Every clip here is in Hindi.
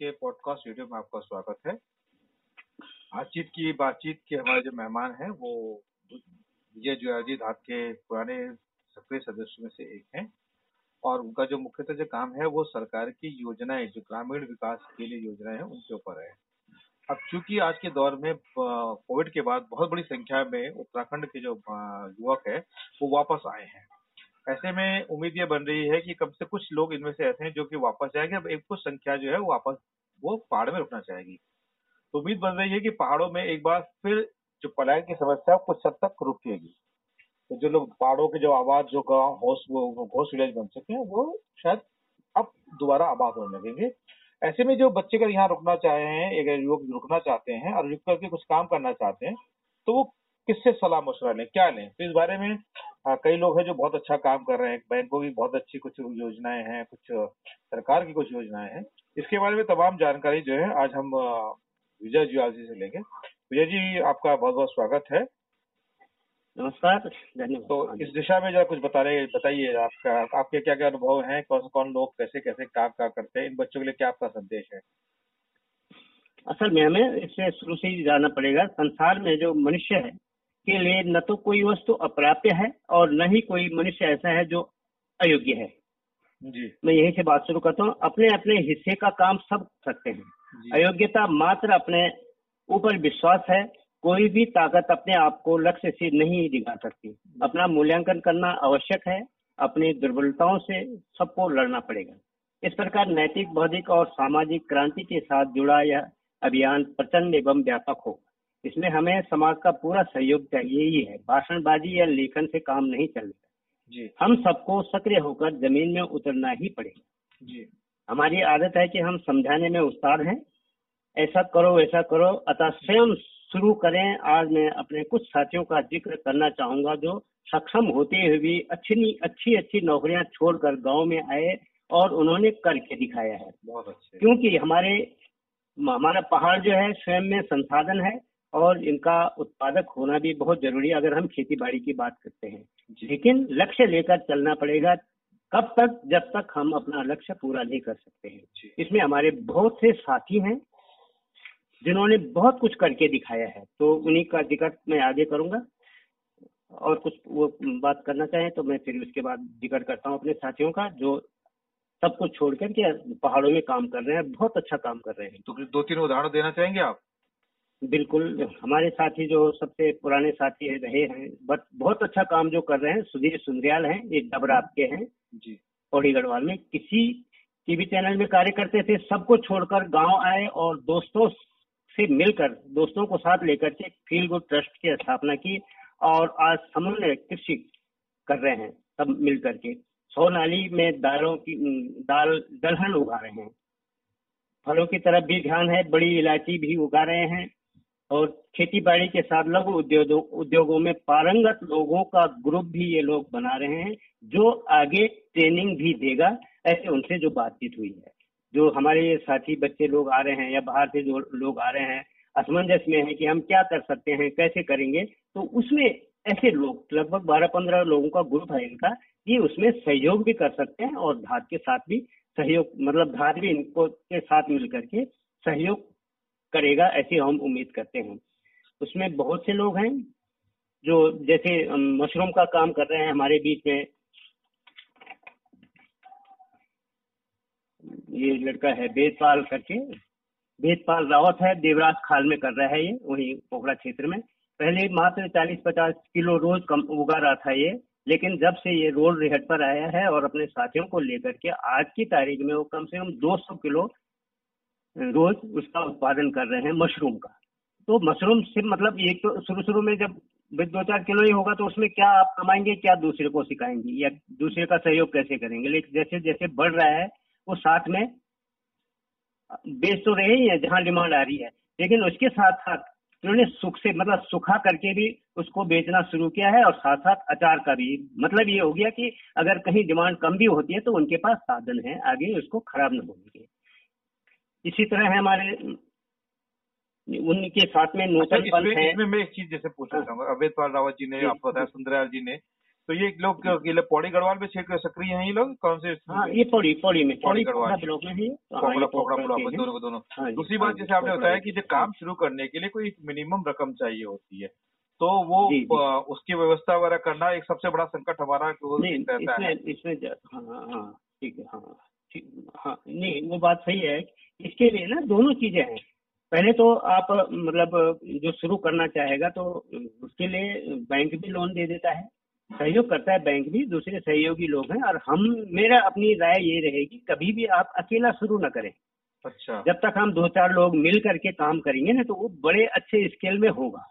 के पॉडकास्ट वीडियो में आपका स्वागत है। बातचीत की बातचीत के हमारे जो मेहमान हैं, वो विजय जुआजी धात के पुराने सक्रिय सदस्यों में से एक हैं और उनका जो मुख्यतः जो काम है, वो सरकार की योजनाएँ जो ग्रामीण विकास के लिए योजनाएँ हैं, उनके ऊपर है। अब चूँकि आज के दौर में कोविड के बाद बहुत बड़ी संख्या में उत्तराखंड के जो युवक है, वो वापस आए हैं। ऐसे में उम्मीद ये बन रही है कि कम से कुछ लोग इनमें से ऐसे हैं जो कि वापस जाएँगे। अब एक कुछ संख्या जो है वापस वो पहाड़ में रुकना चाहेगी। तो उम्मीद बन रही है कि पहाड़ों में एक बार फिर जो पलायन की समस्या कुछ हद तक रुकेगी। तो जो लोग, पहाड़ों के जो आबाद, जो गाँव घोष विलेज बन चुके हैं, वो शायद अब दोबारा आबाद होने लगेंगे। ऐसे में जो बच्चे अगर यहाँ रुकना चाहे हैं, एक युवक रुकना चाहते हैं और रुक करके कुछ काम करना चाहते हैं तो वो किससे सलाह मशुरा लें, क्या लें? तो इस बारे में कई लोग हैं जो बहुत अच्छा काम कर रहे हैं बैंकों की बहुत अच्छी कुछ योजनाएँ हैं कुछ सरकार की कुछ योजनाएँ हैं। इसके बारे में तमाम जानकारी जो है आज हम विजय जी से लेंगे। विजय जी आपका बहुत बहुत स्वागत है। नमस्कार धन्यवाद। तो इस दिशा में जरा कुछ बता रहे बताइए आपका आपके क्या क्या अनुभव हैं कौन कौन लोग कैसे कैसे काम क्या करते हैं इन बच्चों के लिए क्या आपका संदेश है? असल में हमें इससे शुरू से ही जानना पड़ेगा। संसार में जो मनुष्य है के लिए न तो कोई वस्तु अप्राप्य है और न ही कोई मनुष्य ऐसा है जो अयोग्य है। जी। मैं यही से बात शुरू करता हूँ। अपने अपने हिस्से का काम सब सकते हैं। अयोग्यता मात्र अपने ऊपर विश्वास है कोई भी ताकत अपने आप को लक्ष्य से नहीं दिखा सकती। अपना मूल्यांकन करना आवश्यक है अपनी दुर्बलताओं से सबको लड़ना पड़ेगा। इस प्रकार नैतिक बौद्धिक और सामाजिक क्रांति के साथ जुड़ा यह अभियान प्रचंड एवं व्यापक होगा। इसमें हमें समाज का पूरा सहयोग चाहिए ही है। भाषणबाजी या लेखन से काम नहीं चलेगा जी। हम सबको सक्रिय होकर ज़मीन में उतरना ही पड़ेगा। जी। हमारी आदत है कि हम समझाने में उस्ताद हैं। ऐसा करो वैसा करो अतः स्वयं शुरू करें। आज मैं अपने कुछ साथियों का ज़िक्र करना चाहूँगा जो सक्षम होते हुए भी अच्छी अच्छी अच्छी नौकरियाँ छोड़कर गाँव में आए और उन्होंने करके दिखाया है। बहुत अच्छे। क्योंकि हमारे हमारा पहाड़ जो है स्वयं में संसाधन है। और इनका उत्पादक होना भी बहुत ज़रूरी है अगर हम खेती बाड़ी की बात करते हैं। लेकिन लक्ष्य लेकर चलना पड़ेगा कब तक जब तक हम अपना लक्ष्य पूरा नहीं कर सकते हैं। इसमें हमारे बहुत से साथी हैं जिन्होंने बहुत कुछ करके दिखाया है तो उन्हीं का ज़िक्र मैं आगे करूँगा। और कुछ वो बात करना चाहें तो मैं फिर उसके बाद ज़िक्र करता हूँ अपने साथियों का जो सब कुछ छोड़ करके पहाड़ों में काम कर रहे हैं बहुत अच्छा काम कर रहे हैं। तो दो तीन उदाहरण देना चाहेंगे आप? बिल्कुल हमारे साथी जो सबसे पुराने साथी है, रहे हैं बट बहुत अच्छा काम जो कर रहे हैं सुधीर सुंदरियाल हैं एक डबरा आपके हैं जी। पौड़ी गढ़वाल में किसी टीवी चैनल में कार्य करते थे सबको छोड़कर गाँव आए और दोस्तों से मिलकर दोस्तों को साथ लेकर के फील गुड ट्रस्ट की स्थापना की और आज समन्वय कृषि कर रहे हैं सब मिल करके सौ नाली में दालों की दाल दलहन उगा रहे हैं। फलों की तरफ़ भी ध्यान है बड़ी इलायची भी उगा रहे हैं। और खेती बाड़ी के साथ लघु उद्योगों उद्योगों में पारंगत लोगों का ग्रुप भी ये लोग बना रहे हैं, जो आगे ट्रेनिंग भी देगा, ऐसे उनसे जो बातचीत हुई है। जो हमारे साथी बच्चे लोग आ रहे हैं या बाहर से जो लोग आ रहे हैं, असमंजस में है कि हम क्या कर सकते हैं, कैसे करेंगे तो उसमें ऐसे लोग, लगभग बारह पंद्रह लोगों का ग्रुप है इनका, ये उसमें सहयोग भी कर सकते हैं और धात के साथ भी सहयोग मतलब धात भी इनको के साथ मिल करके सहयोग करेगा, ऐसी हम उम्मीद करते हैं। उसमें बहुत से लोग हैं जो जैसे मशरूम का काम कर रहे हैं हमारे बीच में। ये लड़का है वेदपाल करके। वेदपाल रावत है, देवराज खाल में कर रहा है ये, वही पोखरा क्षेत्र में। पहले मात्र 40-50 किलो रोज कम उगा रहा था ये, लेकिन जब से ये रोड रिहट पर आया है और अपने साथियों को लेकर के आज की तारीख में वो कम से कम 200 किलो रोज उसका उत्पादन कर रहे हैं मशरूम का। तो मशरूम से मतलब एक तो शुरू शुरू में जब दो चार किलो ही होगा तो उसमें क्या आप कमाएँगे, क्या दूसरे को सिखाएँगे, या दूसरे का सहयोग कैसे करेंगे? लेकिन जैसे जैसे बढ़ रहा है, वो साथ में बेच तो रहे ही है जहाँ डिमांड आ रही है। लेकिन उसके साथ साथ उन्होंने सुख से मतलब सुखा करके भी उसको बेचना शुरू किया है और साथ साथ अचार का भी। मतलब ये हो गया कि अगर कहीं डिमांड कम भी होती है तो उनके पास साधन है, आगे उसको खराब न होने के। इसी तरह है हमारे उनके साथ में नूतन अच्छा, इसमें, है इसमें मैं एक चीज़ जैसे पूछना हाँ। चाहूँगा अवैध पाल रावत जी ने। आपको बताया सुंदरयाल जी ने तो ये लोग पौड़ी गढ़वाल में क्षेत्र सक्रिय हैं ये लोग कौन से हाँ ये पौड़ी पौड़ी में पौड़ी गढ़वाल। ब्लॉक में है ब्लॉक के हैं। दोनों को दोनों दूसरी बात जैसे आपने बताया के। जो काम शुरू करने के लिए कोई मिनिमम रकम चाहिए होती है तो वो जी, जी। उसकी व्यवस्था वगैरह करना एक सबसे बड़ा संकट हमारा इसमें इसमें हाँ हाँ हाँ ठीक है हाँ हाँ नहीं वो बात सही है। इसके लिए ना दोनों चीज़ें हैं। पहले तो आप मतलब जो शुरू करना चाहेगा तो उसके लिए बैंक भी लोन दे देता है। सहयोग करता है बैंक भी दूसरे सहयोगी लोग हैं और हम मेरा अपनी राय ये रहेगी कभी भी आप अकेला शुरू ना करें। अच्छा। जब तक हम दो चार लोग मिल करके काम करेंगे ना तो वो बड़े अच्छे स्केल में होगा।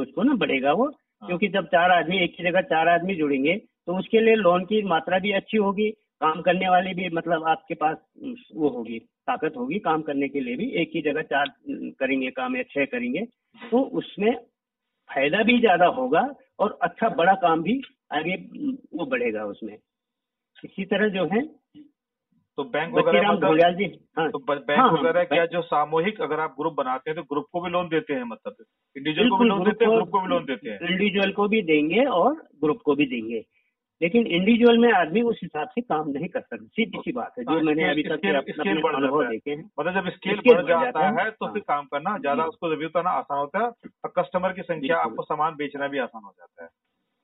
उसको ना बढ़ेगा वो क्योंकि जब चार आदमी एक ही जगह चार आदमी जुड़ेंगे तो उसके लिए लोन की मात्रा भी अच्छी होगी। काम करने वाले भी मतलब आपके पास वो होगी ताकत होगी काम करने के लिए भी। एक ही जगह चार करेंगे काम या छह करेंगे तो उसमें फ़ायदा भी ज़्यादा होगा और अच्छा बड़ा काम भी आगे वो बढ़ेगा उसमें। इसी तरह जो है तो बैंक वगैरह मतलब जी हाँ। तो बैंक हाँ, हाँ, वगैरह क्या जो सामूहिक अगर आप ग्रुप बनाते हैं तो ग्रुप को भी लोन देते हैं मतलब। इंडिविजुअल को भी लोन देते हैं ग्रुप को भी लोन देते हैं। इंडिविजुअल को भी देंगे और ग्रुप को भी देंगे। लेकिन इंडिविजुअल में आदमी उस हिसाब से काम नहीं कर सकता। सीधी सी बात है जो हाँ, मैंने अभी तक अनुभव देखे हैं। मतलब जब स्केल बढ़ जाता है, है तो हाँ। फिर काम करना ज़्यादा उसको रिव्यू करना आसान होता है और कस्टमर की संख्या आपको सामान बेचना भी आसान हो जाता है।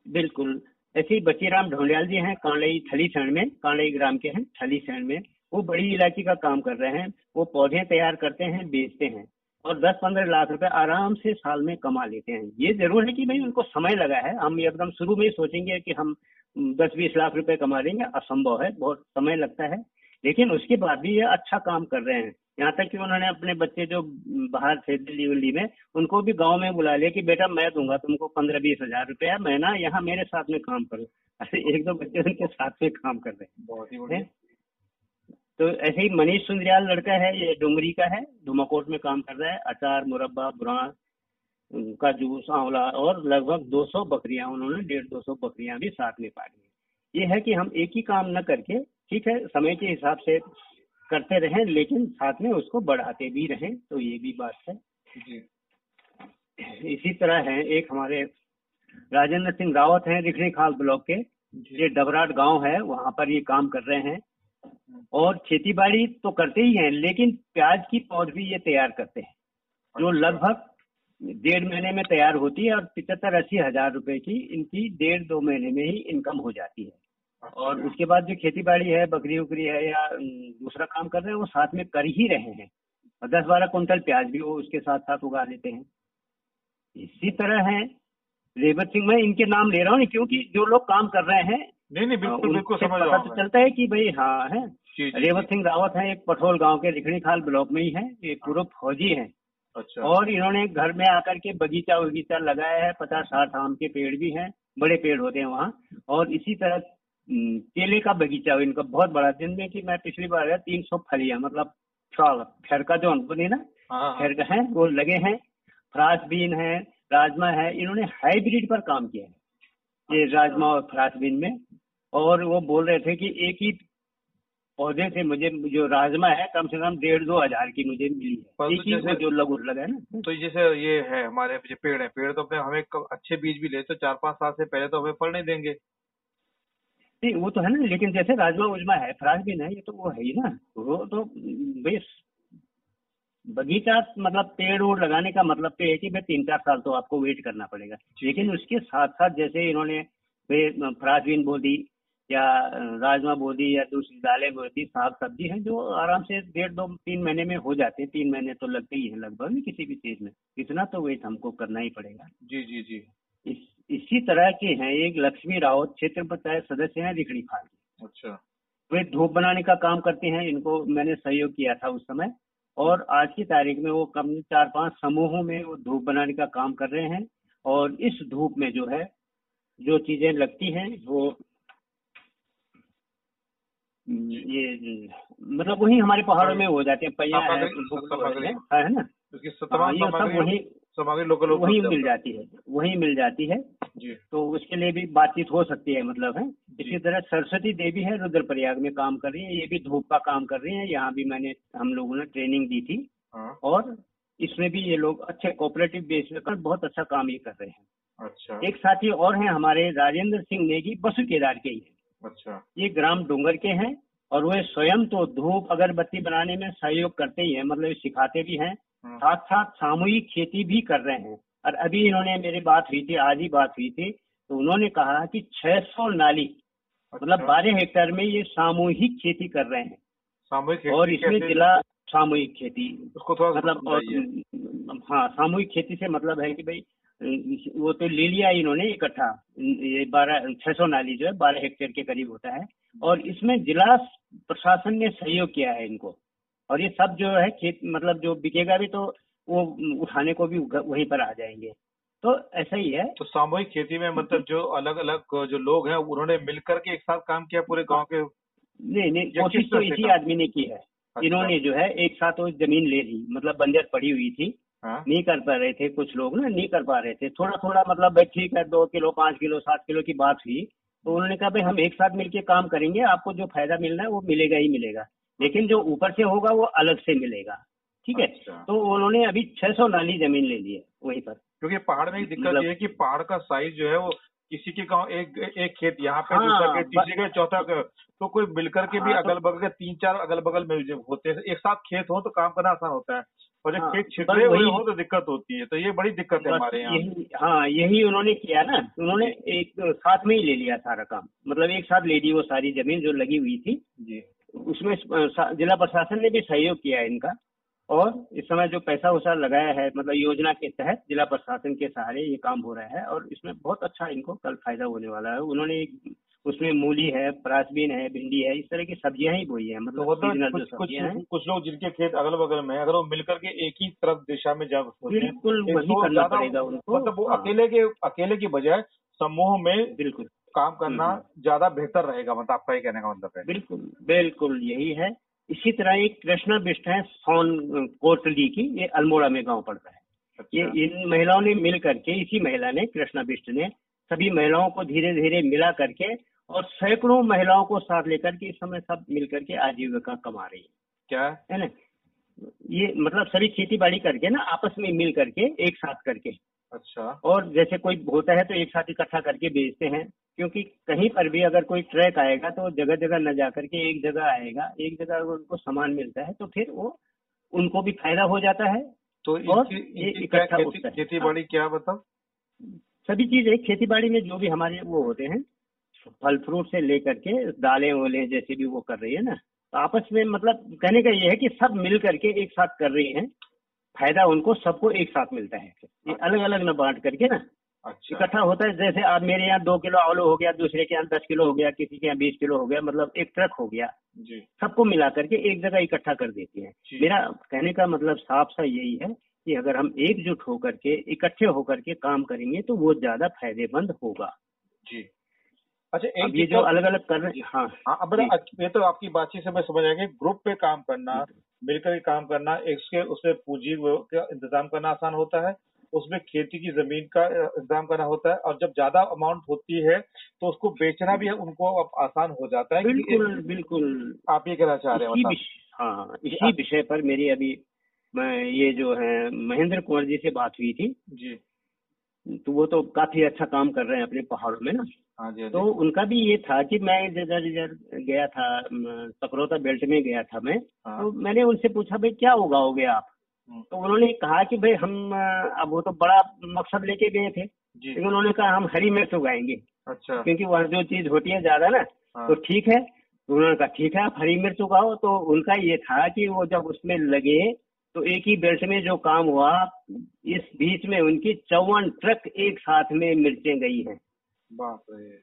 बिल्कुल। ऐसे ही बचीराम ढोलियाल जी हैं कांडई थली सैण में कांडई ग्राम के हैं थली सैण में। वो बड़ी इलाके का काम कर रहे हैं वो पौधे तैयार करते हैं बेचते हैं। और 10-15 लाख रुपए आराम से साल में कमा लेते हैं। ये ज़रूर है कि भाई उनको समय लगा है। हम एकदम शुरू में ही सोचेंगे कि हम 10-20 लाख रुपए कमा लेंगे असंभव है बहुत समय लगता है। लेकिन उसके बाद भी ये अच्छा काम कर रहे हैं। यहाँ तक कि उन्होंने अपने बच्चे जो बाहर थे दिल्ली उल्ली में उनको भी गाँव में बुला लिया कि बेटा मैं दूँगा तुमको पंद्रह बीस हज़ार रुपया महीना यहाँ मेरे साथ में काम करो। ऐसे एक दो बच्चे उनके साथ में काम कर रहे हैं। बहुत ही हैं? बढ़िया तो ऐसे ही मनीष सुंदरियाल लड़का है ये डुमरी का है धुमाकोट में काम कर रहा है अचार मुरब्बा बुरान का जूस आंवला और लगभग 200 बकरियाँ उन्होंने डेढ़ दो सौ बकरियाँ भी साथ में पाली हैं। ये है कि हम एक ही काम न करके ठीक है समय के हिसाब से करते रहें लेकिन साथ में उसको बढ़ाते भी रहें तो ये भी बात है। जी। इसी तरह है एक हमारे राजेंद्र सिंह रावत हैं रिखणी खाल ब्लॉक के। ये डबराट गाँव है वहाँ पर ये काम कर रहे हैं। और खेती बाड़ी तो करते ही हैं लेकिन प्याज की पौध भी ये तैयार करते हैं जो अच्छा। लगभग डेढ़ महीने में तैयार होती है और पिछहत्तर अस्सी हज़ार रुपए की इनकी डेढ़ दो महीने में ही इनकम हो जाती है। और उसके बाद जो खेती बाड़ी है बकरी उकरी है या दूसरा काम कर रहे हैं वो साथ में कर ही रहे हैं। और दस बारह कुंटल प्याज भी वो उसके साथ साथ उगा लेते हैं। इसी तरह है रेवत सिंह मैं इनके नाम ले रहा हूँ क्योंकि जो लोग काम कर रहे हैं नहीं नहीं बिल्कुल बिल्कुल समझ पता तो चलता है कि भाई हाँ है। रेवत सिंह रावत है एक पठोल गाँव के रिखणी खाल ब्लॉक में ही है ये पूर्व फौजी हैं। अच्छा। और इन्होंने घर में आकर के बगीचा उगीचा लगाया है पचास साठ आम के पेड़ भी हैं बड़े पेड़ होते हैं वहाँ। और इसी तरह केले का बगीचा इनका बहुत बड़ा दिन में कि मैं पिछली बार गया तीन सौ फलियाँ मतलब साल खैर का जो हमको ना? हाँ हाँ। खैर का है वो लगे हैं फ्रास बीन है राजमा है इन्होंने हाइब्रिड पर काम किया है ये राजमा और फ्रास बीन में। और वो बोल रहे थे कि एक ही पौधे से मुझे जो राजमा है कम से कम डेढ़ दो हज़ार की मुझे मिली है। जैसे- जो लगुर लगा है ना। तो जैसे ये है हमारे जो पेड़ है पेड़ तो अपने हमें अच्छे बीज भी ले तो चार पाँच साल से पहले तो हमें फल नहीं देंगे। नहीं वो तो है ना लेकिन जैसे राजमा उजमा है फ्रास बीन है ये तो वो है ही ना। वो तो बेस बगीचा मतलब पेड़ ओड़ लगाने का मतलब तो है कि भाई तीन चार साल तो आपको वेट करना पड़ेगा। लेकिन उसके साथ साथ जैसे इन्होंने वे फ्रास बीन बो दी या राजमा बो दी या दूसरी दालें बो दी साग सब्ज़ी है जो आराम से डेढ़ दो तीन महीने में हो जाते हैं। तीन महीने तो लगते ही है लगभग किसी भी चीज़ में। इतना तो वेट हमको करना ही पड़ेगा। जी जी जी। इस, इसी तरह के हैं एक लक्ष्मी रावत क्षेत्र पंचायत सदस्य हैं रिखड़ी खाल के। अच्छा। वे धूप बनाने का काम करते हैं इनको मैंने सहयोग किया था उस समय। और आज की तारीख में वो कम चार पाँच समूहों में वो धूप बनाने का काम कर रहे हैं। और इस धूप में जो है जो चीज़ें लगती हैं वो ये मतलब वही हमारे पहाड़ों में हो जाते हैं पैया है। है, है ना? हाँ, वही वही मिल जाती है वही मिल जाती है। जी। तो उसके लिए भी बातचीत हो सकती है मतलब है। इसी तरह सरस्वती देवी है रुद्रप्रयाग में काम कर रही है ये भी धूप का काम कर रही है। यहाँ भी मैंने हम लोगों ने ट्रेनिंग दी थी। हाँ। और इसमें भी ये लोग अच्छे कोऑपरेटिव बेस पर बहुत अच्छा काम ये कर रहे हैं। अच्छा। एक साथी और हैं हमारे राजेंद्र सिंह नेगी बसु केदार के हैं। अच्छा। ये ग्राम डोंगर के हैं और वे स्वयं तो धूप अगरबत्ती बनाने में सहयोग करते ही हैं मतलब सिखाते भी हैं। हम्म, साथ साथ सामूहिक खेती भी कर रहे हैं। और अभी इन्होंने मेरी बात हुई थी आज ही बात हुई थी तो उन्होंने कहा कि 600 नाली अच्छा। मतलब अच्छा। 12 हेक्टेयर में ये सामूहिक खेती कर रहे हैं। सामूहिक और इसमें जिला सामूहिक खेती उसको थोड़ा मतलब हाँ सामूहिक खेती से मतलब है कि भाई वो तो ले लिया इन्होंने इकट्ठा। ये बारह छह सौ नाली जो है बारह हेक्टेयर के करीब होता है। और इसमें जिला प्रशासन ने सहयोग किया है इनको। और ये सब जो है खेत मतलब जो बिकेगा भी तो वो उठाने को भी वहीं पर आ जाएँगे। तो ऐसा ही है। तो सामूहिक खेती में मतलब जो अलग अलग जो लोग हैं उन्होंने मिलकर के एक साथ काम किया पूरे गाँव के? नहीं नहीं कोशिश तो इसी आदमी ने की है। अच्छा, इन्होंने जो है एक साथ वो ज़मीन ले ली। मतलब बंजर पड़ी हुई थी। हाँ, नहीं कर पा रहे थे कुछ लोग ना नहीं कर पा रहे थे। थोड़ा थोड़ा मतलब भाई ठीक है दो किलो पाँच किलो सात किलो की बात हुई तो उन्होंने कहा भाई हम एक साथ मिलके काम करेंगे आपको जो फ़ायदा मिलना है वो मिलेगा ही मिलेगा। लेकिन जो ऊपर से होगा वो अलग से मिलेगा। ठीक है? अच्छा। तो उन्होंने अभी 600 नाली ज़मीन ले ली है वहीं पर। क्योंकि पहाड़ में दिक्कत मतलब- ये है कि पहाड़ का साइज़ जो है वो किसी के गाँव एक एक खेत यहाँ पे हाँ, दूसरा खेत ब- तीसरे के चौथा के तो कोई मिलकर के भी हाँ, तो- अगल बगल के तीन चार अगल बगल में होते हैं एक साथ खेत हो तो काम करना आसान होता है। और जब हाँ, खेत छिटरे हुए हो तो दिक्कत होती है। तो ये बड़ी दिक्कत है हमारे यहाँ। यही हाँ यही उन्होंने किया ना। उन्होंने एक साथ में ही ले लिया सारा काम। मतलब एक साथ ले ली वो सारी ज़मीन जो लगी हुई थी। जी। उसमें जिला प्रशासन ने भी सहयोग किया है इनका। और इस समय जो पैसा वैसा लगाया है मतलब योजना के तहत जिला प्रशासन के सहारे ये काम हो रहा है। और इसमें बहुत अच्छा इनको कल फ़ायदा होने वाला है। उन्होंने एक- उसमें मूली है प्रासबीन है भिंडी है इस तरह की सब्ज़ियाँ ही बोई है तो मतलब होता है जो कुछ कुछ कुछ लोग जिनके खेत अगल बगल में अगर वो मिलकर के एक ही तरफ़ दिशा में जब बिल्कुल वही करना पड़ेगा उनको। मतलब वो हाँ, अकेले के अकेले की बजाय समूह में बिल्कुल। काम करना हम्म। ज़्यादा बेहतर रहेगा मतलब आपका ये कहने का मतलब है। बिल्कुल बिल्कुल यही है। इसी तरह एक कृष्णा बिष्ट है सोन कोटली की ये अल्मोड़ा में गाँव पड़ता है। ये अच्छा इन महिलाओं ने मिल करके इसी महिला ने कृष्णा बिष्ट ने सभी महिलाओं को धीरे धीरे मिला करके और सैकड़ों महिलाओं को साथ लेकर के इस समय सब मिल करके आजीविका कमा रही है। क्या? है ना? ये मतलब सभी खेती बाड़ी करके ना आपस में मिल करके एक साथ करके। अच्छा। और जैसे कोई होता है तो एक साथ इकट्ठा करके बेचते हैं क्योंकि कहीं पर भी अगर कोई ट्रैक आएगा तो जगह जगह न जा करके एक जगह आएगा एक जगह अगर उनको सामान मिलता है तो फिर वो उनको भी फ़ायदा हो जाता है। तो और ये इकट्ठा खेती है। खेती बाड़ी क्या बताओ? सभी चीज़ें खेती बाड़ी में जो भी हमारे वो होते हैं फल फ्रूट से लेकर के दालें वाले जैसे भी वो कर रही है ना तो आपस में मतलब कहने का ये है कि सब मिल करके एक साथ कर रही हैं फ़ायदा उनको सबको एक साथ मिलता है। ये अलग अलग न बांट करके ना। अच्छा। इकट्ठा होता है जैसे आप मेरे यहाँ दो किलो आलू हो गया दूसरे के यहाँ दस किलो हो गया किसी के यहाँ बीस किलो हो गया मतलब एक ट्रक हो गया। जी। सबको मिला करके एक जगह इकट्ठा कर देती है। मेरा कहने का मतलब साफ़ सा यही है कि अगर हम एकजुट होकर के इकट्ठे होकर के काम करेंगे तो वो ज़्यादा फ़ायदेमंद होगा। जी। अच्छा एक ये जो अलग अलग कर रहे हाँ हाँ अब ये तो आपकी बातचीत से मैं समझ आएँगे ग्रुप पे काम करना मिलकर काम करना इसके उसमें पूंजी का इंतज़ाम करना आसान होता है उसमें खेती की ज़मीन का इंतज़ाम करना होता है और जब ज़्यादा अमाउंट होती है तो उसको बेचना भी उनको अब आसान हो जाता है बिल्कुल बिल्कुल। आप ये कहना चाह रहे हैं विषय हाँ इसी विषय पर मेरी अभी मैं ये जो है महेंद्र कुंवर जी से बात हुई थी। जी। तो वो तो काफ़ी अच्छा काम कर रहे हैं अपने पहाड़ों में ना। हाँ जी हाँ तो उनका भी ये था कि मैं जिधर जिधर गया था सकरोता बेल्ट में गया था मैं। हाँ। तो मैंने उनसे पूछा भाई क्या उगाओगे आप? हम्म, तो उन्होंने कहा कि भाई हम अब वो तो बड़ा मकसद लेके गए थे। लेकिन उन्होंने कहा हम हरी मिर्च उगाएँगे। अच्छा। क्योंकि वह जो चीज़ होती है ज़्यादा ना हाँ। तो ठीक है। तो उन्होंने कहा ठीक है आप हरी मिर्च उगाओ। तो उनका ये था कि वो जब उसमें लगे तो एक ही बेल्ट में जो काम हुआ इस बीच में उनकी चौवन ट्रक एक साथ में मिर्चें गई हैं। बाप रे।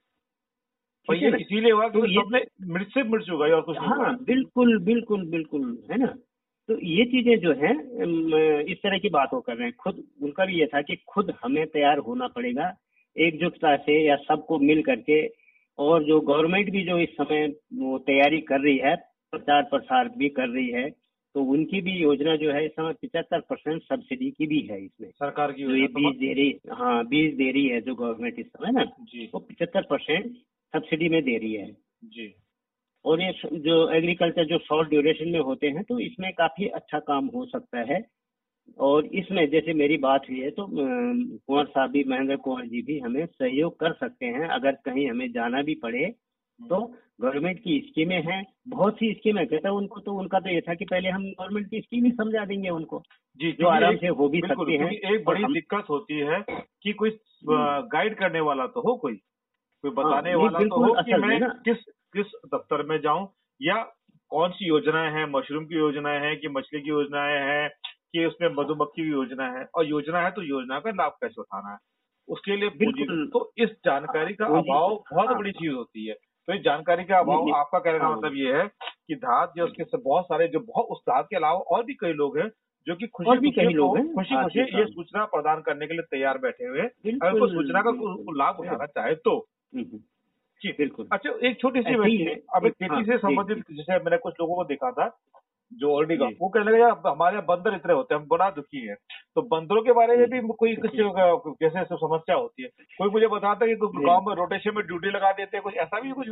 है इसीलिए हुआ तो सबने मिर्च से मिर्च उगाई और कुछ हाँ बिल्कुल बिल्कुल बिल्कुल है ना? तो ये चीज़ें जो है इस तरह की बात वो कर रहे हैं। खुद उनका भी ये था कि खुद हमें तैयार होना पड़ेगा एकजुटता से या सबको मिल करके। और जो गवर्नमेंट भी जो इस समय वो तैयारी कर रही है प्रचार प्रसार भी कर रही है तो उनकी भी योजना जो है इस समय पिछहत्तर परसेंट सब्सिडी की भी है इसमें। सरकार की जो योजना बीज दे रही हाँ बीज दे रही है जो गवर्नमेंट इस समय ना जी। वो पिछहत्तर परसेंट सब्सिडी में दे रही है। जी। और ये जो एग्रीकल्चर जो शॉर्ट ड्यूरेशन में होते हैं तो इसमें काफ़ी अच्छा काम हो सकता है। और इसमें जैसे मेरी बात हुई है तो कुंवर साहब भी महेंद्र कुंवर जी भी हमें सहयोग कर सकते हैं अगर कहीं हमें जाना भी पड़े तो गवर्नमेंट की स्कीमें हैं बहुत सी स्कीमें कहता है उनको तो उनका तो ये था कि पहले हम गवर्नमेंट की स्कीम ही समझा देंगे उनको जी जो आराम से हो भी सकती हैं एक बड़ी हम- दिक्कत होती है कि कोई हम्म। गाइड करने वाला तो हो कोई कोई बताने हाँ, वाला तो हो कि मैं किस किस दफ्तर में जाऊँ या कौन सी योजनाएँ हैं मशरूम की योजनाएँ हैं कि मछली की योजनाएँ हैं कि उसमें मधुमक्खी की योजना है और योजना है तो योजना का लाभ कैसे उठाना है उसके लिए। तो इस जानकारी का अभाव बहुत हाँ। बड़ी चीज़ होती है तो इस जानकारी का अभाव आपका कहने का हाँ। मतलब ये है कि धात जो उसके बहुत सारे जो बहुत उस्ताद के अलावा और भी कई लोग हैं जो कि खुशी भी कई लोग हैं, खुशी खुशी ये सूचना प्रदान करने के लिए तैयार बैठे हुए हैं। अगर कोई सूचना का लाभ उठाना चाहे तो। हम्म, हम्म, जी। बिल्कुल। अच्छा एक छोटी सी ही है। अब हाँ, खेती से संबंधित जैसे मैंने कुछ लोगों को देखा था जो ऑलरेडी जी। वो कहने लगे "यार, हमारे यहाँ बंदर इतने होते हैं हम बड़ा दुखी है। तो बंदरों के बारे में भी कोई कुछ जैसे ऐसे समस्या होती है? कोई मुझे बताता है कि गाँव में रोटेशन में ड्यूटी लगा देते हैं कुछ ऐसा भी कुछ?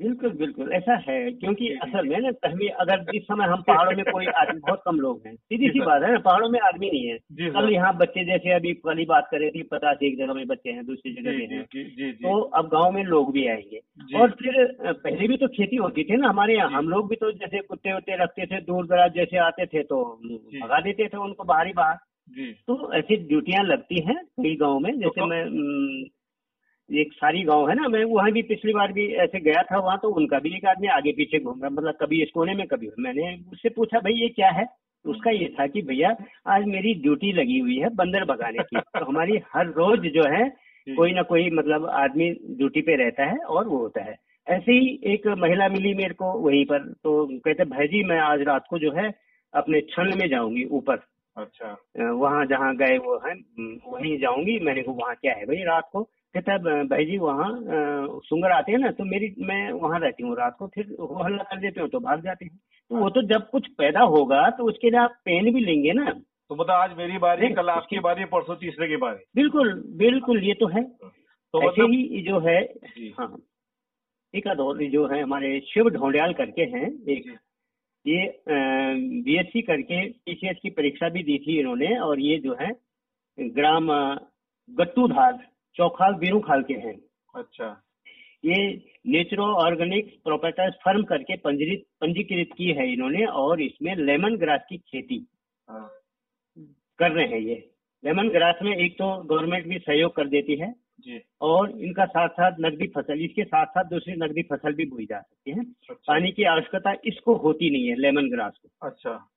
बिल्कुल बिल्कुल ऐसा है क्योंकि असल में ना पहले अगर जिस समय हम पहाड़ों में कोई आदमी बहुत कम लोग हैं सीधी सी बात है ना पहाड़ों में आदमी नहीं है। कल यहाँ बच्चे जैसे अभी वाली बात करे थी पचास एक जगह में बच्चे हैं दूसरी जगह में हैं। तो अब गाँव में लोग भी आएँगे। और फिर पहले भी तो खेती होती थी ना हमारे यहाँ हम लोग भी तो जैसे कुत्ते उत्ते रखते थे दूर दराज जैसे आते थे तो भगा देते थे उनको बाहरी बाहर तो ऐसी ड्यूटियाँ लगती हैं कई गाँव में जैसे तो- मैं एक सारी गाँव है ना मैं वहाँ भी पिछली बार भी ऐसे गया था वहाँ तो उनका भी एक आदमी आगे पीछे घूम रहा मतलब कभी इस कोने में कभी मैंने उससे पूछा भाई ये क्या है? तो उसका ये था कि भैया आज मेरी ड्यूटी लगी हुई है बंदर भगाने की। तो हमारी हर रोज जो है कोई ना कोई मतलब आदमी ड्यूटी पे रहता है और वो होता है। ऐसे ही एक महिला मिली मेरे को वहीं पर। तो कहते भाई जी मैं आज रात को जो है अपने छन में जाऊँगी ऊपर। अच्छा। वहाँ जहाँ गए वो हैं वहीं जाऊँगी। मैंने कहा वहाँ क्या है भाई रात को? कहता है भाई जी वहाँ सुंगर आते हैं ना तो मेरी मैं वहाँ रहती हूँ रात को। फिर वो हल्ला कर देते हो तो भाग जाते हैं। तो वो तो जब कुछ पैदा होगा तो उसके लिए आप पेन भी लेंगे ना। तो मतलब आज मेरी बारी कल आपकी बारी परसों तीसरे की बारी। बिल्कुल बिल्कुल ये तो है। तो ऐसे मतलब ही जो है हाँ। एक जो है हमारे शिव ढोंडियाल करके हैं एक। ये बीएससी करके टीसीएस की परीक्षा भी दी थी इन्होंने और ये जो है ग्राम गट्टूधार चौखाल बीरूखाल के हैं। अच्छा। ये नेचुरो ऑर्गेनिक प्रोपेटर्स फर्म करके पंजीकृत पंजीकृत की है इन्होंने और इसमें लेमन ग्रास की खेती हाँ। कर रहे हैं ये। लेमन ग्रास में एक तो गवर्नमेंट भी सहयोग कर देती है और इनका साथ साथ नकदी फ़सल इसके साथ साथ दूसरी नकदी फ़सल भी बोई जा सकती है। अच्छा। पानी की आवश्यकता इसको होती नहीं है लेमन ग्रास को। अच्छा।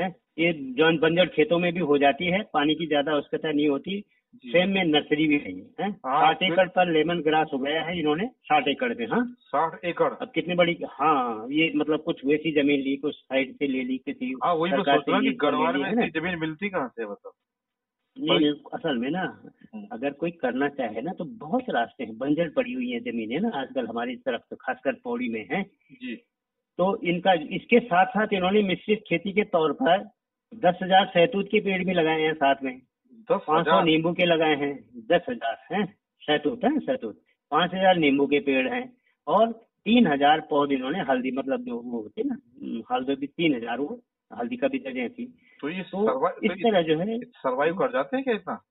है? ये जौन बंजर खेतों में भी हो जाती है पानी की ज़्यादा आवश्यकता नहीं होती। सेम में नर्सरी भी नहीं है हाँ, साठ एकड़ पर लेमन ग्रास हो गया है इन्होंने साठ एकड़ में हाँ। साठ एकड़? अब कितनी बड़ी हाँ ये मतलब कुछ वैसी ज़मीन ली कुछ साइड से ले ली किसी हाँ ज़मीन मिलती कहाँ से मतलब नहीं नहीं, असल में ना हम्म। अगर कोई करना चाहे ना तो बहुत रास्ते हैं बंजर पड़ी हुई है जमीनें ना आजकल हमारी तरफ़ तो खासकर पौड़ी में है। जी। तो इनका इसके साथ साथ इन्होंने मिश्रित खेती के तौर पर दस हज़ार सैतूत के पेड़ भी लगाए हैं साथ में। पाँच सौ नींबू के लगाए हैं दस हज़ार है सैतूत है सैतूत। पाँच हज़ार नींबू के पेड़ हैं और तीन हज़ार पौधे इन्होंने हल्दी मतलब जो वो होती है ना हल्दी भी तीन हज़ार वो हल्दी का भी दर्जे थी। तो ये तो सर्वाइव इस तरह जो है सर्वाइव कर जाते हैं क्या इतना?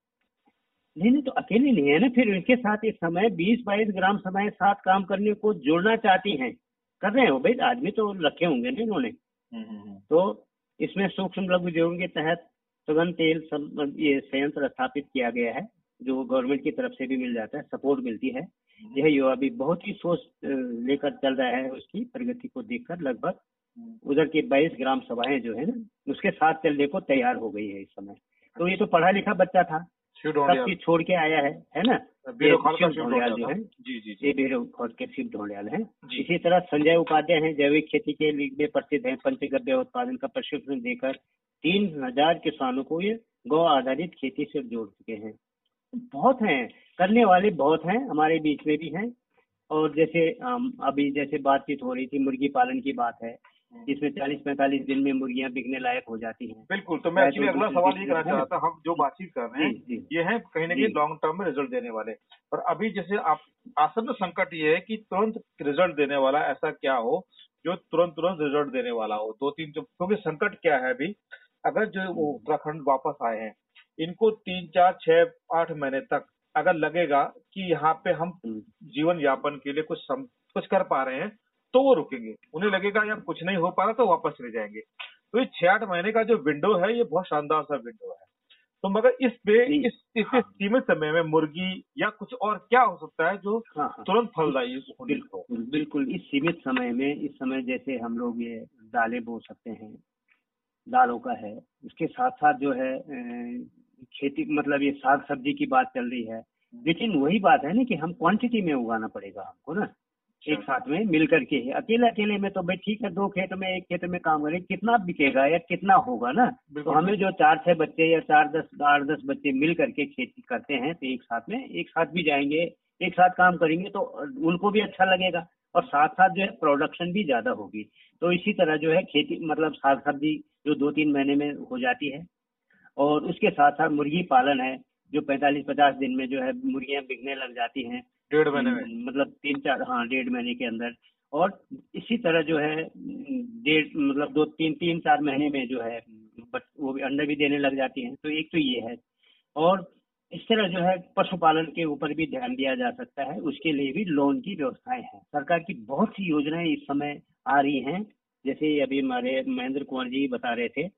नहीं नहीं तो अकेले नहीं है ना फिर इनके साथ इस समय बीस बाईस ग्राम समय साथ काम करने को जोड़ना चाहती हैं। कर रहे हो भाई आदमी तो रखे होंगे ना इन्होंने। हम्म, हम्म, हम्म। तो इसमें सूक्ष्म लघु उद्योगों के तहत सुगंध तेल सब ये संयंत्र स्थापित किया गया है जो गवर्नमेंट की तरफ़ से भी मिल जाता है सपोर्ट मिलती है। यह युवा भी बहुत ही सोच लेकर चल रहा है उसकी प्रगति को देखकर लगभग। उधर की बाईस ग्राम सभाएँ जो है ना उसके साथ चलने को तैयार हो गई है इस समय। तो ये तो पढ़ा लिखा बच्चा था। सब चीज़ छोड़ के आया है है ना? ढोंडियाल जो है जी जी ये के शिव ढोंडियाल है। इसी तरह संजय उपाध्याय हैं जैविक खेती के लिए प्रसिद्ध है। पंचगव्य उत्पादन का प्रशिक्षण देकर तीन हज़ार किसानों को ये गौ आधारित खेती से जोड़ चुके हैं। बहुत हैं करने वाले बहुत हैं हमारे बीच में भी हैं। और जैसे अभी जैसे बातचीत हो रही थी मुर्गी पालन की बात है जिसमें 40-45 दिन में मुर्गियाँ बिकने लायक हो जाती हैं। बिल्कुल तो मैं एक्चुअली अगला सवाल ये करना है चाह रहा था हम जो बातचीत कर रहे हैं ये है कहीं ना कहीं लॉन्ग टर्म में रिज़ल्ट देने वाले। और अभी जैसे आप आसन्न संकट ये है कि तुरंत रिज़ल्ट देने वाला ऐसा क्या हो जो तुरंत तुरंत रिज़ल्ट देने वाला हो? दो तीन क्योंकि संकट क्या है अभी? अगर जो वो उत्तराखंड वापस आए हैं इनको तीन चार छह आठ महीने तक अगर लगेगा कि यहाँ पे हम हम्म, जीवन यापन के लिए कुछ सम, कुछ कर पा रहे हैं तो वो रुकेंगे। उन्हें लगेगा यार कुछ नहीं हो पा रहा तो वापस चले जाएँगे। तो ये छह आठ महीने का जो विंडो है ये बहुत शानदार सा विंडो है। तो मगर इस पे इस इस हाँ। सीमित समय में मुर्गी या कुछ और क्या हो सकता है जो हाँ हाँ। तुरंत फलदायी बिल्कुल बिल्कुल। इस सीमित समय में इस समय जैसे हम लोग ये दालें बो सकते हैं दालों का है। उसके साथ साथ जो है खेती मतलब ये साग सब्ज़ी की बात चल रही है। लेकिन वही बात है ना कि हम क्वांटिटी में उगाना पड़ेगा हमको ना। एक साथ में मिल करके अकेले अकेले में तो भाई ठीक है दो खेत में एक खेत में काम करें कितना बिकेगा या कितना होगा ना? तो हमें जो चार छह बच्चे या चार दस आठ दस बच्चे मिल करके खेती करते हैं तो एक साथ में एक साथ भी जाएँगे एक साथ काम करेंगे तो उनको भी अच्छा लगेगा। और साथ साथ जो है प्रोडक्शन भी ज़्यादा होगी। तो इसी तरह जो है खेती मतलब साग सब्ज़ी जो दो तीन महीने में हो जाती है। और उसके साथ साथ मुर्गी पालन है। जो 45-50 दिन में जो है मुर्गियाँ बिकने लग जाती हैं। डेढ़ महीने में? हम्म, मतलब तीन चार हाँ डेढ़ महीने के अंदर। और इसी तरह जो है डेढ़ मतलब दो तीन तीन चार महीने में जो है बट वो भी अंडे भी देने लग जाती हैं। तो एक तो ये है। और इस तरह जो है पशुपालन के ऊपर भी ध्यान दिया जा सकता है। उसके लिए भी लोन की व्यवस्थाएँ हैं। सरकार की बहुत सी योजनाएँ इस समय आ रही हैं। जैसे अभी हमारे महेंद्र कुंवर जी बता रहे थे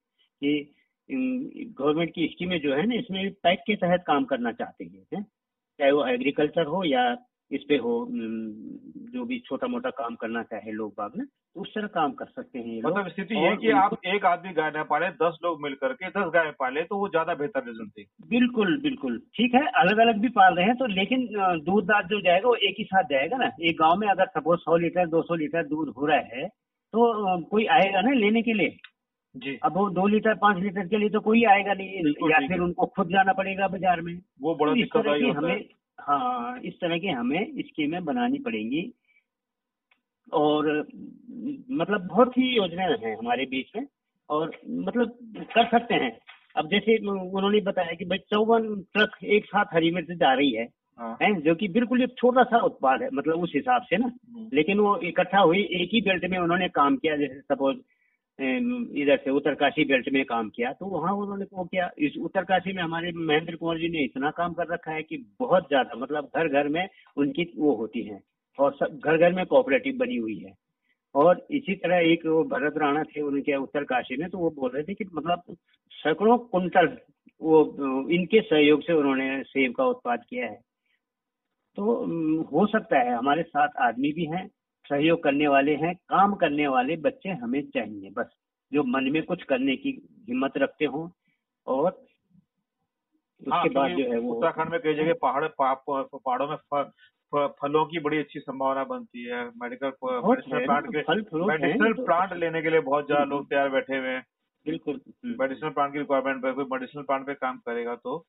कि गवर्नमेंट की स्कीमें जो है ना इसमें पैक के तहत काम करना चाहते हैं? चाहे वो एग्रीकल्चर हो या इस पे हो जो भी छोटा मोटा काम करना चाहे लोग बाग ना तो उस तरह काम कर सकते हैं मतलब स्थिति ये कि आप एक आदमी गाय न पाले दस लोग मिल करके दस गाय पाले तो वो ज़्यादा बेहतर रिज़ल्ट बिल्कुल बिल्कुल। ठीक है अलग अलग भी पाल रहे हैं तो लेकिन दूध दाद जो जाएगा वो एक ही साथ जाएगा ना। एक गाँव में अगर सपोज़ सौ लीटर दो सौ लीटर दूध हो रहा है तो कोई आएगा ना लेने के लिए? जी। अब वो दो लीटर पाँच लीटर के लिए तो कोई आएगा नहीं या फिर उनको खुद जाना पड़ेगा बाज़ार में। वो बड़ा तो इस तरह की हमें हाँ इस तरह की हमें स्कीमें बनानी पड़ेंगी। और मतलब बहुत ही योजनाएँ हैं हमारे बीच में और मतलब कर सकते हैं। अब जैसे उन्होंने बताया कि भाई चौवन ट्रक एक साथ हरी मिर्च जा रही है हाँ। हैं जो कि बिल्कुल एक छोटा सा उत्पाद है मतलब उस हिसाब से ना। हम्म, लेकिन वो इकट्ठा हुई एक ही बेल्ट में उन्होंने काम किया जैसे सपोज़ इधर से उत्तरकाशी बेल्ट में काम किया तो वहाँ उन्होंने वो किया। इस उत्तरकाशी में हमारे महेंद्र कुंवर जी ने इतना काम कर रखा है कि बहुत ज़्यादा मतलब घर घर में उनकी वो होती है, और सब घर घर में कोऑपरेटिव बनी हुई है। और इसी तरह एक वो भरत राणा थे उनके उत्तरकाशी में तो वो बोल रहे थे कि मतलब सैकड़ों कुंटल वो, इनके सहयोग से उन्होंने सेब का उत्पाद किया है। तो हो सकता है, हमारे साथ आदमी भी हैं सहयोग करने वाले हैं काम करने वाले बच्चे हमें चाहिए। बस जो मन में कुछ करने की हिम्मत रखते हों और हाँ, उसके बाद जो है वो उत्तराखंड में कई जगह पहाड़ पहाड़ों में फ- फ- फलों की बड़ी अच्छी संभावना बनती है। मेडिकल है प्लांट के मेडिसिनल तो- प्लांट लेने के लिए बहुत ज़्यादा लोग तैयार बैठे हुए हैं। बिल्कुल हम्म, मेडिसिनल प्लांट की रिक्वायरमेंट पे कोई मेडिसिनल प्लांट पे काम करेगा तो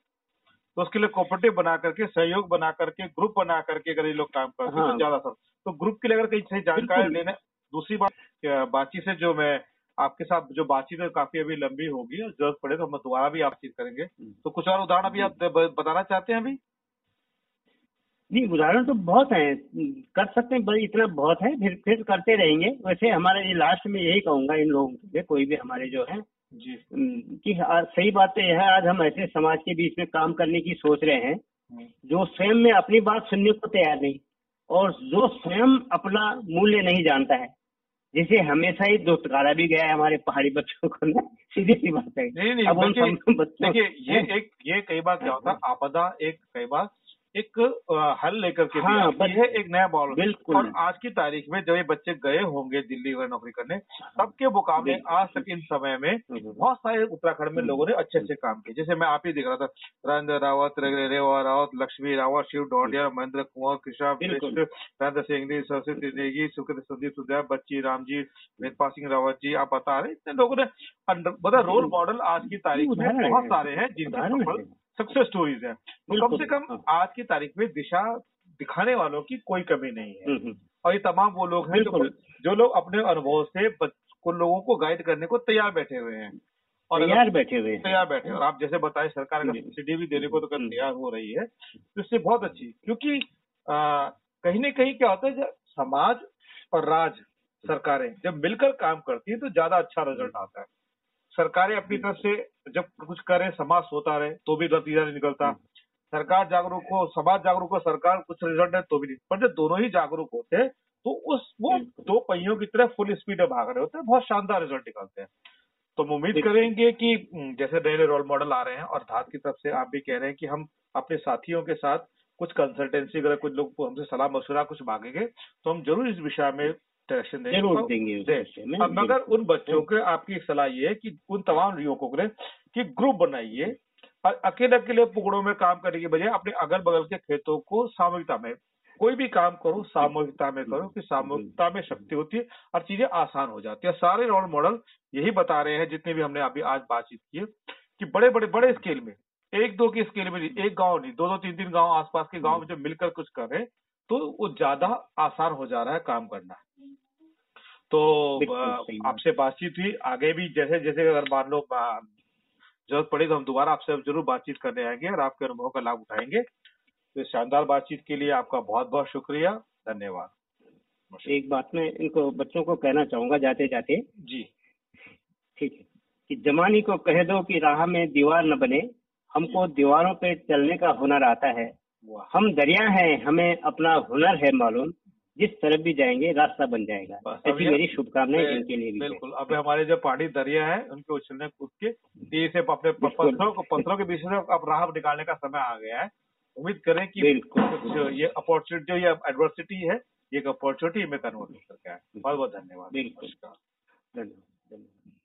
तो उसके लिए कोऑपरेटिव बना करके सहयोग बना करके ग्रुप बना करके अगर ये लोग काम करते हैं हाँ। तो ज़्यादा सर तो ग्रुप के लिए अगर कहीं सही जानकारी लेना दूसरी बात बातचीत से जो मैं आपके साथ जो बातचीत है काफ़ी अभी लंबी होगी और ज़रूरत पड़े तो हम दोबारा भी बातचीत करेंगे। हम्म। तो कुछ और उदाहरण अभी आप बताना चाहते हैं अभी? नहीं उदाहरण तो बहुत है। कर सकते हैं बस इतना बहुत है फिर फिर करते रहेंगे। वैसे हमारा ये लास्ट में यही कहूँगा इन लोगों से कोई भी हमारे जो है। जी। हम्म, कि सही बात तो यह है आज हम ऐसे समाज के बीच में काम करने की सोच रहे हैं हम्म, जो स्वयं में अपनी बात सुनने को तैयार नहीं। और जो स्वयं अपना मूल्य नहीं जानता है जिसे हमेशा ही दोस्तकारा भी गया है हमारे पहाड़ी बच्चों को ना सीधी सी बात है। नहीं नहीं अब हम बच्चों देखिए ये एक ये कई बार क्या होता है आपदा एक कई बार एक हल लेकर के हाँ, है एक नया बॉल बिल्कुल। और आज की तारीख में जब ये बच्चे गए होंगे दिल्ली वगैरह नौकरी करने तब के मुकाबले आज तक इन समय में हम्म। बहुत सारे उत्तराखंड में लोगों ने अच्छे अच्छे काम किए। जैसे मैं आप ही देख रहा था राजेंद्र रावत रेवा रावत लक्ष्मी रावत शिव डोडिया महेंद्र कुंवर कृष्णा राजेंद्र सिंह सरस्वती नेगी सुकृत संदीप सुधया बच्ची राम जी वेदपाल सिंह रावत जी आप बता रहे इतने लोगों ने मतलब रोल मॉडल आज की तारीख में बहुत सारे हैं जिनके। सक्सेस स्टोरीज हैं तो कम से कम। आज की तारीख में दिशा दिखाने वालों की कोई कमी नहीं है हम्म, हम्म। और ये तमाम वो लोग हैं जो जो लोग अपने अनुभव से को लोगों को गाइड करने को तैयार बैठे हुए हैं और तैयार बैठे हुए तैयार बैठे हैं। और आप जैसे बताए सरकार अगर सब्सिडी भी देने को तो हम्म। तैयार हो रही है तो इससे बहुत अच्छी क्योंकि कहीं न कहीं क्या होता है समाज और राज सरकारें जब मिलकर काम करती है तो ज़्यादा अच्छा रिज़ल्ट आता है सरकारें अपनी तरफ़ से जब कुछ करे समाज सोता रहे तो भी नतीजा नहीं निकलता। सरकार जागरूक हो समाज जागरूक हो सरकार कुछ रिज़ल्ट है तो भी नहीं। पर जब दोनों ही जागरूक होते हैं तो उस वो दो पहियों की तरह फुल स्पीड में भाग रहे होते हैं बहुत शानदार रिज़ल्ट निकलते हैं। तो हम उम्मीद करेंगे कि जैसे नए नए रोल मॉडल आ रहे हैं और धात की तरफ़ से आप भी कह रहे हैं कि हम अपने साथियों के साथ कुछ कंसल्टेंसी अगर कुछ लोग हमसे सलाह मशुरा कुछ मांगेंगे तो हम ज़रूर इस विषय में डायरेक्शन देंगे। ज़रूर देंगे उस। दे। मगर उन बच्चों के आपकी सलाह ये है कि उन तमाम युवकों को कि ग्रुप बनाइए और अकेले अकेले पुकड़ों में काम करने के बजाय अपने अगल बगल के खेतों को सामूहिकता में कोई भी काम करो सामूहिकता में करो कि सामूहिकता में शक्ति होती है और चीज़ें आसान हो जाती है। सारे रोल मॉडल यही बता रहे हैं जितने भी हमने अभी आज बातचीत की है कि बड़े बड़े बड़े स्केल में एक दो की स्केल में नहीं एक गाँव नहीं दो दो तीन तीन गाँव आसपास के गाँव में जब मिलकर कुछ कर रहे हैं, तो वो ज़्यादा आसान हो जा रहा है काम करना। तो। आपसे बातचीत हुई। आगे भी जैसे जैसे अगर मान लो ज़रूरत पड़ी तो हम दोबारा आपसे ज़रूर बातचीत करने आएँगे और आपके अनुभव का लाभ उठाएँगे। तो इस शानदार बातचीत के लिए आपका बहुत बहुत शुक्रिया। धन्यवाद। एक बात मैं इनको बच्चों को कहना चाहूँगा जाते जाते जी। ठीक है कि जमानी को कह दो कि राह में दीवार न बने। हमको दीवारों पे चलने का हुनर आता है। हम दरिया हैं हमें अपना हुनर है मालूम। जिस तरफ़ भी जाएँगे रास्ता बन जाएगा। ऐसी मेरी शुभकामनाएँ इनके लिए भी बिल्कुल अब हमारे जो पहाड़ी दरिया है उनके उछलने कूद के से अपने पत्थरों को पत्थरों के बीच से अब राह निकालने का समय आ गया है। उम्मीद करें कि कुछ ये अपॉर्चुनिटी या एडवर्सिटी है ये एक अपॉर्चुनिटी में कन्वर्ट हो है बहुत बहुत धन्यवाद। बिल्कुल। धन्यवाद धन्यवाद।